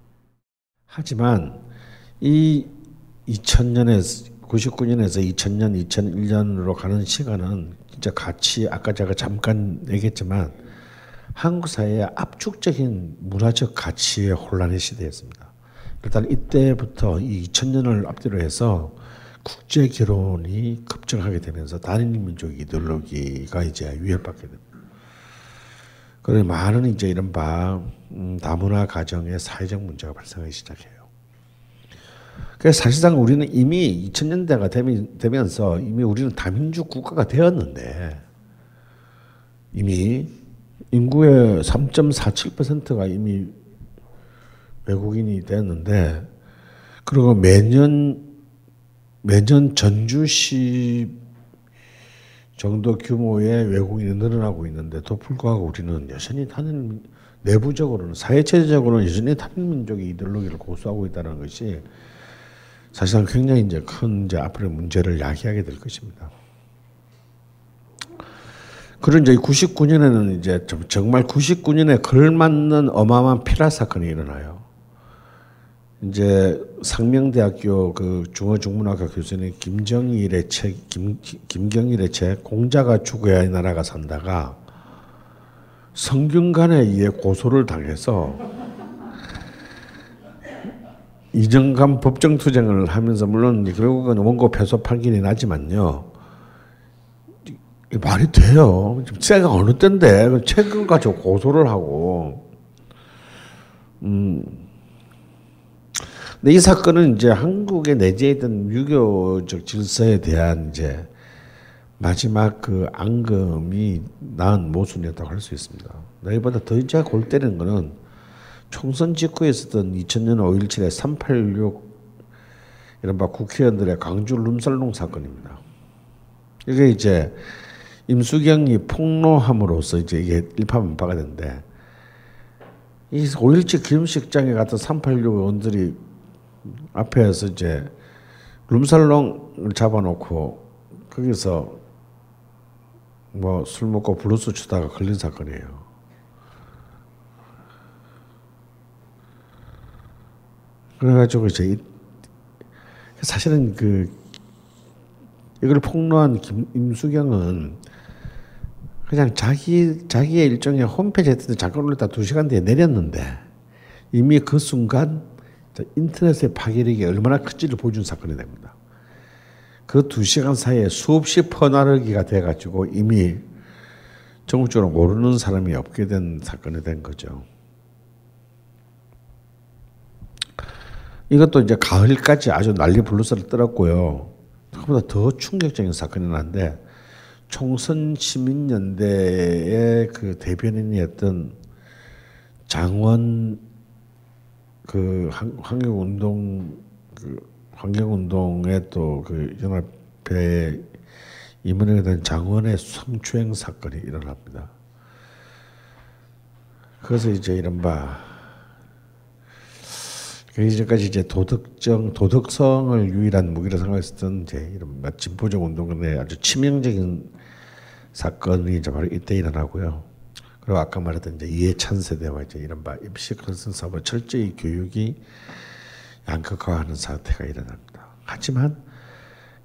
하지만 이 2000년에 99년에서 2000년, 2001년으로 가는 시간은 진짜 같이 아까 제가 잠깐 얘기했지만 한국 사회의 압축적인 문화적 가치의 혼란의 시대였습니다. 일단 이때부터 이 2000년을 앞뒤로 해서 국제 결혼이 급증하게 되면서 단일 민족 이데올로기가 이제 위협받게 됩니다. 그래 많은 이제 이른바 음, 다문화 가정의 사회적 문제가 발생하기 시작해요. 그래서 사실상 우리는 이미 2000년대가 되면서 이미 우리는 다민족 국가가 되었는데 이미 인구의 3.47%가 이미 외국인이 되었는데 그리고 매년 매년 전주시 정도 규모의 외국인이 늘어나고 있는데도 불구하고 우리는 여전히 다른 내부적으로는 사회체제적으로는 여전히 다른 민족의 이데올로기를 고수하고 있다는 것이 사실상 굉장히 이제 큰 이제 앞으로 문제를 야기하게 될 것입니다. 그런 이제 99년에는 이제 정말 99년에 걸맞는 어마어마한 피라 사건이 일어나요. 이제 상명대학교 그 중어중문학과 교수님 김정일의 책, 김, 김경일의 책, 공자가 죽어야 이 나라가 산다가 성균관에 의해 고소를 당해서 이정감 법정 투쟁을 하면서 물론 결국은 원고 패소 판결이 나지만요. 말이 돼요. 제가 어느 때인데 그 책을 가지고 고소를 하고 음. 근데 이 사건은 이제 한국에 내재해 있던 유교적 질서에 대한 이제 마지막 그 앙금이 낳은 모순이었다고 할 수 있습니다. 너희보다 더 이제 골 때리는 거는 총선 직후에 있었던 2000년 5.17의 386 이른바 국회의원들의 광주 룸살롱 사건입니다. 이게 이제 임수경이 폭로함으로써 이제 이게 일파만파가 됐는데 이5.17 기념식장에 갔던 386 의원들이 앞에서 이제 룸살롱을 잡아놓고 거기서 뭐 술 먹고 블루스 추다가 걸린 사건이에요. 그래가지고 이제 사실은 그 이걸 폭로한 김, 임수경은 그냥 자기 자기의 일정에 홈페이지에 잠깐 올렸다 두 시간 뒤에 내렸는데 이미 그 순간 인터넷의 파괴력이 얼마나 큰지를 보여준 사건이 됩니다. 그 두 시간 사이에 수없이 퍼나르기가 돼가지고 이미 전국적으로 모르는 사람이 없게 된 사건이 된 거죠. 이것도 이제 가을까지 아주 난리 블루스를 떨었고요. 그보다 더 충격적인 사건이 났는데 총선 시민연대의 그 대변인이었던 장원 그 환경 운동 그 환경 운동의 또그 연합회 임원에 대한 장원의 성추행 사건이 일어납니다. 그래서 이제 이른바 그 이전까지 이제 도덕적 도덕성을 유일한 무기로 생각했던 이제 이런 진보적 운동의 아주 치명적인 사건이 이제 바로 이때 일어나고요. 그리고 아까 말했던 이제 이해찬 세대와 이제 이른바 입시 컨슨 사업을 철저히 교육이 양극화하는 사태가 일어납니다. 하지만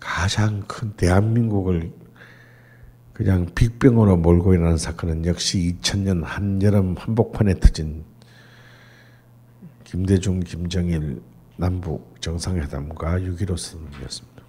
가장 큰 대한민국을 그냥 빅병으로 몰고 일어나는 사건은 역시 2000년 한여름 한복판에 터진 김대중, 김정일 남북 정상회담과 6.15 선언이었습니다.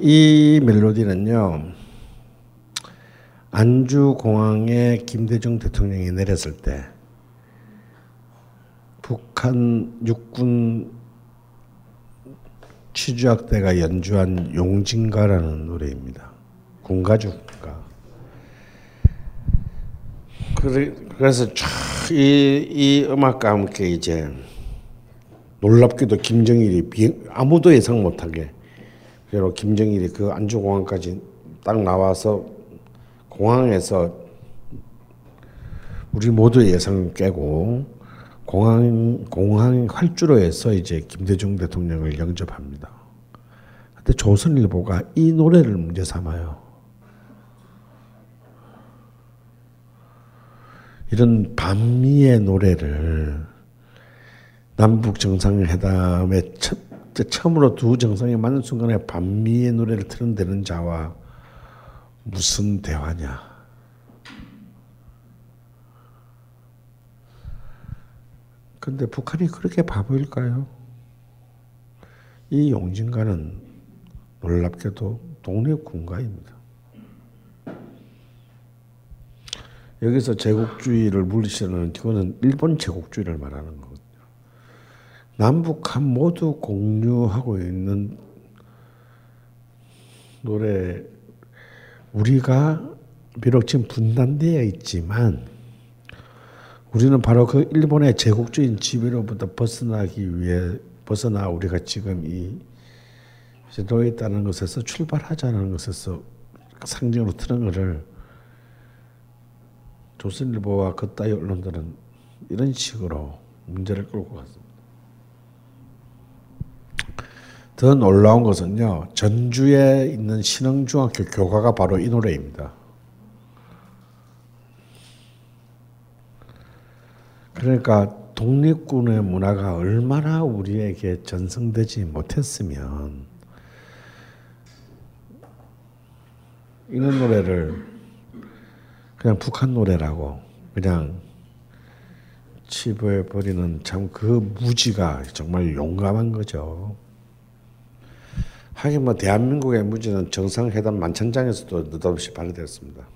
이 멜로디는요 안주 공항에 김대중 대통령이 내렸을 때 북한 육군 취주학대가 연주한 용진가라는 노래입니다. 군가주가. 그래서 이, 이 음악과 함께 이제 놀랍게도 김정일이 비, 아무도 예상 못하게 그리고 김정일이 그 안주공항까지 딱 나와서 공항에서 우리 모두 예상 깨고 공항 공항 활주로에서 이제 김대중 대통령을 영접합니다. 근데 조선일보가 이 노래를 문제 삼아요. 이런 반미의 노래를 남북 정상회담의 첫, 처음으로 두 정상이 만난 순간에 반미의 노래를 틀어대는 자와 무슨 대화냐? 근데 북한이 그렇게 바보일까요? 이 용진가는 놀랍게도 독립군가입니다. 여기서 제국주의를 물리치는 그거는 일본 제국주의를 말하는 거거든요. 남북한 모두 공유하고 있는 노래 우리가 비록 지금 분단되어 있지만 우리는 바로 그 일본의 제국주의 지배로부터 벗어나기 위해 벗어나 우리가 지금 이 놓여 있다는 것에서 출발하자는 것에서 상징으로 트는 것을 조선일보와 그따위 언론들은 이런 식으로 문제를 끌고 갔습니다. 더 놀라운 것은요, 전주에 있는 신흥중학교 교가가 바로 이 노래입니다. 그러니까 독립군의 문화가 얼마나 우리에게 전승되지 못했으면 이런 노래를 그냥 북한 노래라고 그냥 치부해 버리는 참 그 무지가 정말 용감한 거죠. 하긴 뭐 대한민국의 무지는 정상회담 만찬장에서도 느닷없이 발휘됐습니다.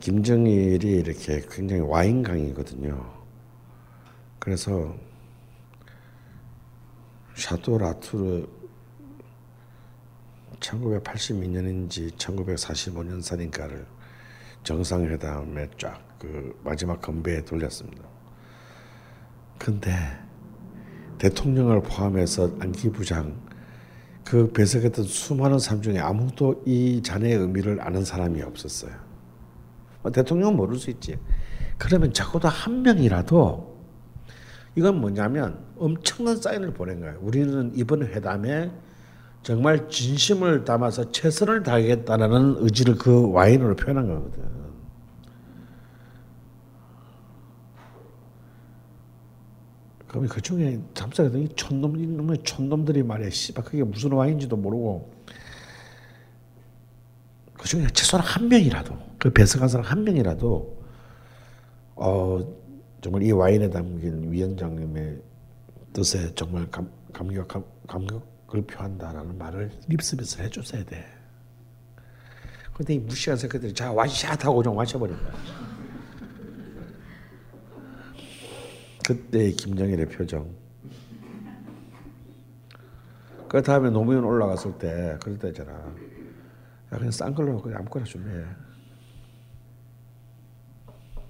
김정일이 이렇게 굉장히 와인강이거든요. 그래서 샤또 라투르 1982년인지 1945년산인가를 정상회담에 쫙 그 마지막 건배에 돌렸습니다. 근데 대통령을 포함해서 안기 부장 그 배석했던 수많은 사람 중에 아무도 이 잔해의 의미를 아는 사람이 없었어요. 뭐 대통령은 모를 수 있지. 그러면 적어도 한 명이라도 이건 뭐냐면 엄청난 사인을 보낸 거예요. 우리는 이번 회담에 정말 진심을 담아서 최선을 다하겠다는 의지를 그 와인으로 표현한 거거든. 그러면 그 중에 잠자더니 촌놈 이놈의 촌놈들이 말이야. 씨발 그게 무슨 와인인지도 모르고 그 중에 최소한 한 명이라도 그 배석한 사람 한 명이라도 어 정말 이 와인에 담긴 위원장님의 뜻에 정말 감, 감격 감, 감격을 표한다라는 말을 립스비스 해줬어야 돼. 근데 이 무시한 새끼들이 자 와샷 하고 좀 와셔버린 거야. 그때 김정일의 표정. 그 다음에 노무현 올라갔을 때 그럴 때잖아. 야 그냥 싼 걸로 그냥 아무거나 준비해.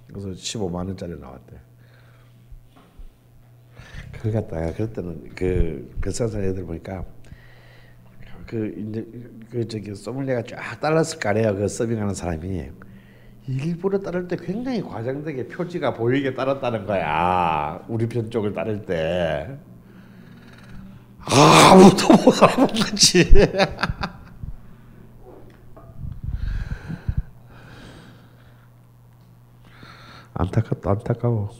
그래서 15만 원짜리 나왔대. 그걸 갖다가 그럴 때는 그 뱃사산 애들 보니까 그 이제 그 저기 소믈리에가 쫙 따랐을 거 아니에요. 그 서빙하는 사람이 일부러 따를 때 굉장히 과장되게 표지가 보이게 따랐다는 거야. 우리 편 쪽을 따를 때. 아무도 못 알아본 거지. 안타깝다, 안타까워.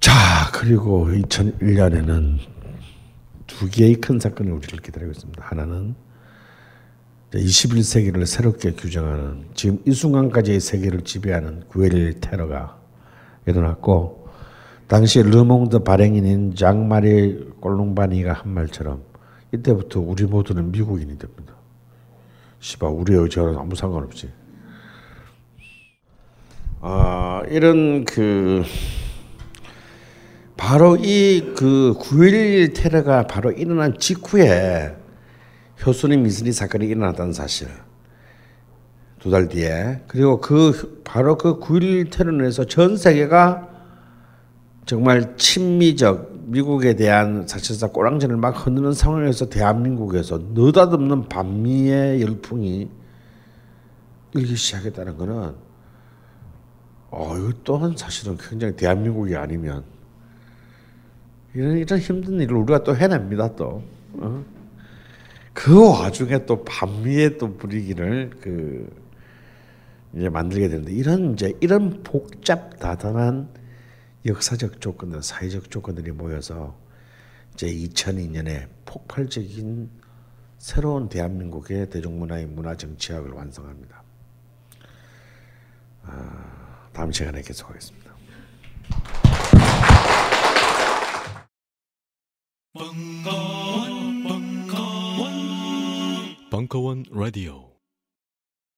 자, 그리고 2001년에는 두 개의 큰 사건이 우리를 기다리고 있습니다. 하나는 21세기를 새롭게 규정하는 지금 이 순간까지의 세계를 지배하는 9.11 테러가 일어났고 당시 르몽드 발행인인 장마리 꼴롱바니가 한 말처럼 이때부터 우리 모두는 미국인이 됩니다. 시바 우리의 의지와는 아무 상관없지. 아 이런 그 바로 이 그 9.11 테러가 바로 일어난 직후에 효순이 미스리 사건이 일어났다는 사실 두 달 뒤에 그리고 그 바로 그 9.11 테러로 인해서 전 세계가 정말 친미적 미국에 대한 사실상 꼬랑지를 막 흔드는 상황에서 대한민국에서 느닷없는 반미의 열풍이 일기 시작했다는 것은 어 이거 또한 사실은 굉장히 대한민국이 아니면 이런 이런 힘든 일을 우리가 또 해냅니다 또. 어? 그 와중에 또 반미의 또 분위기를 그 이제 만들게 되는데 이런 이제 이런 복잡다단한 역사적 조건들, 사회적 조건들이 모여서 이제 2002년에 폭발적인 새로운 대한민국의 대중문화의 문화 정치학을 완성합니다. 아, 다음 시간에 계속하겠습니다. 벙커원, 라디오.